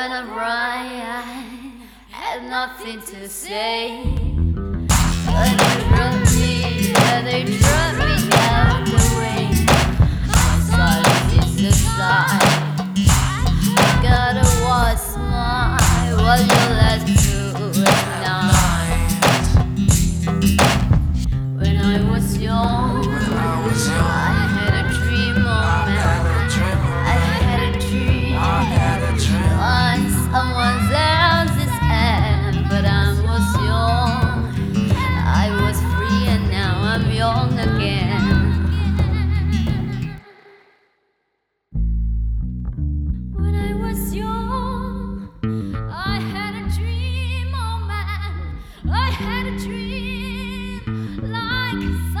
when I'm right, I have nothing to say. But they run me, yeah, they drop me out the way. Silence is the sign. I gotta watch my, what you let do. I had a dream like.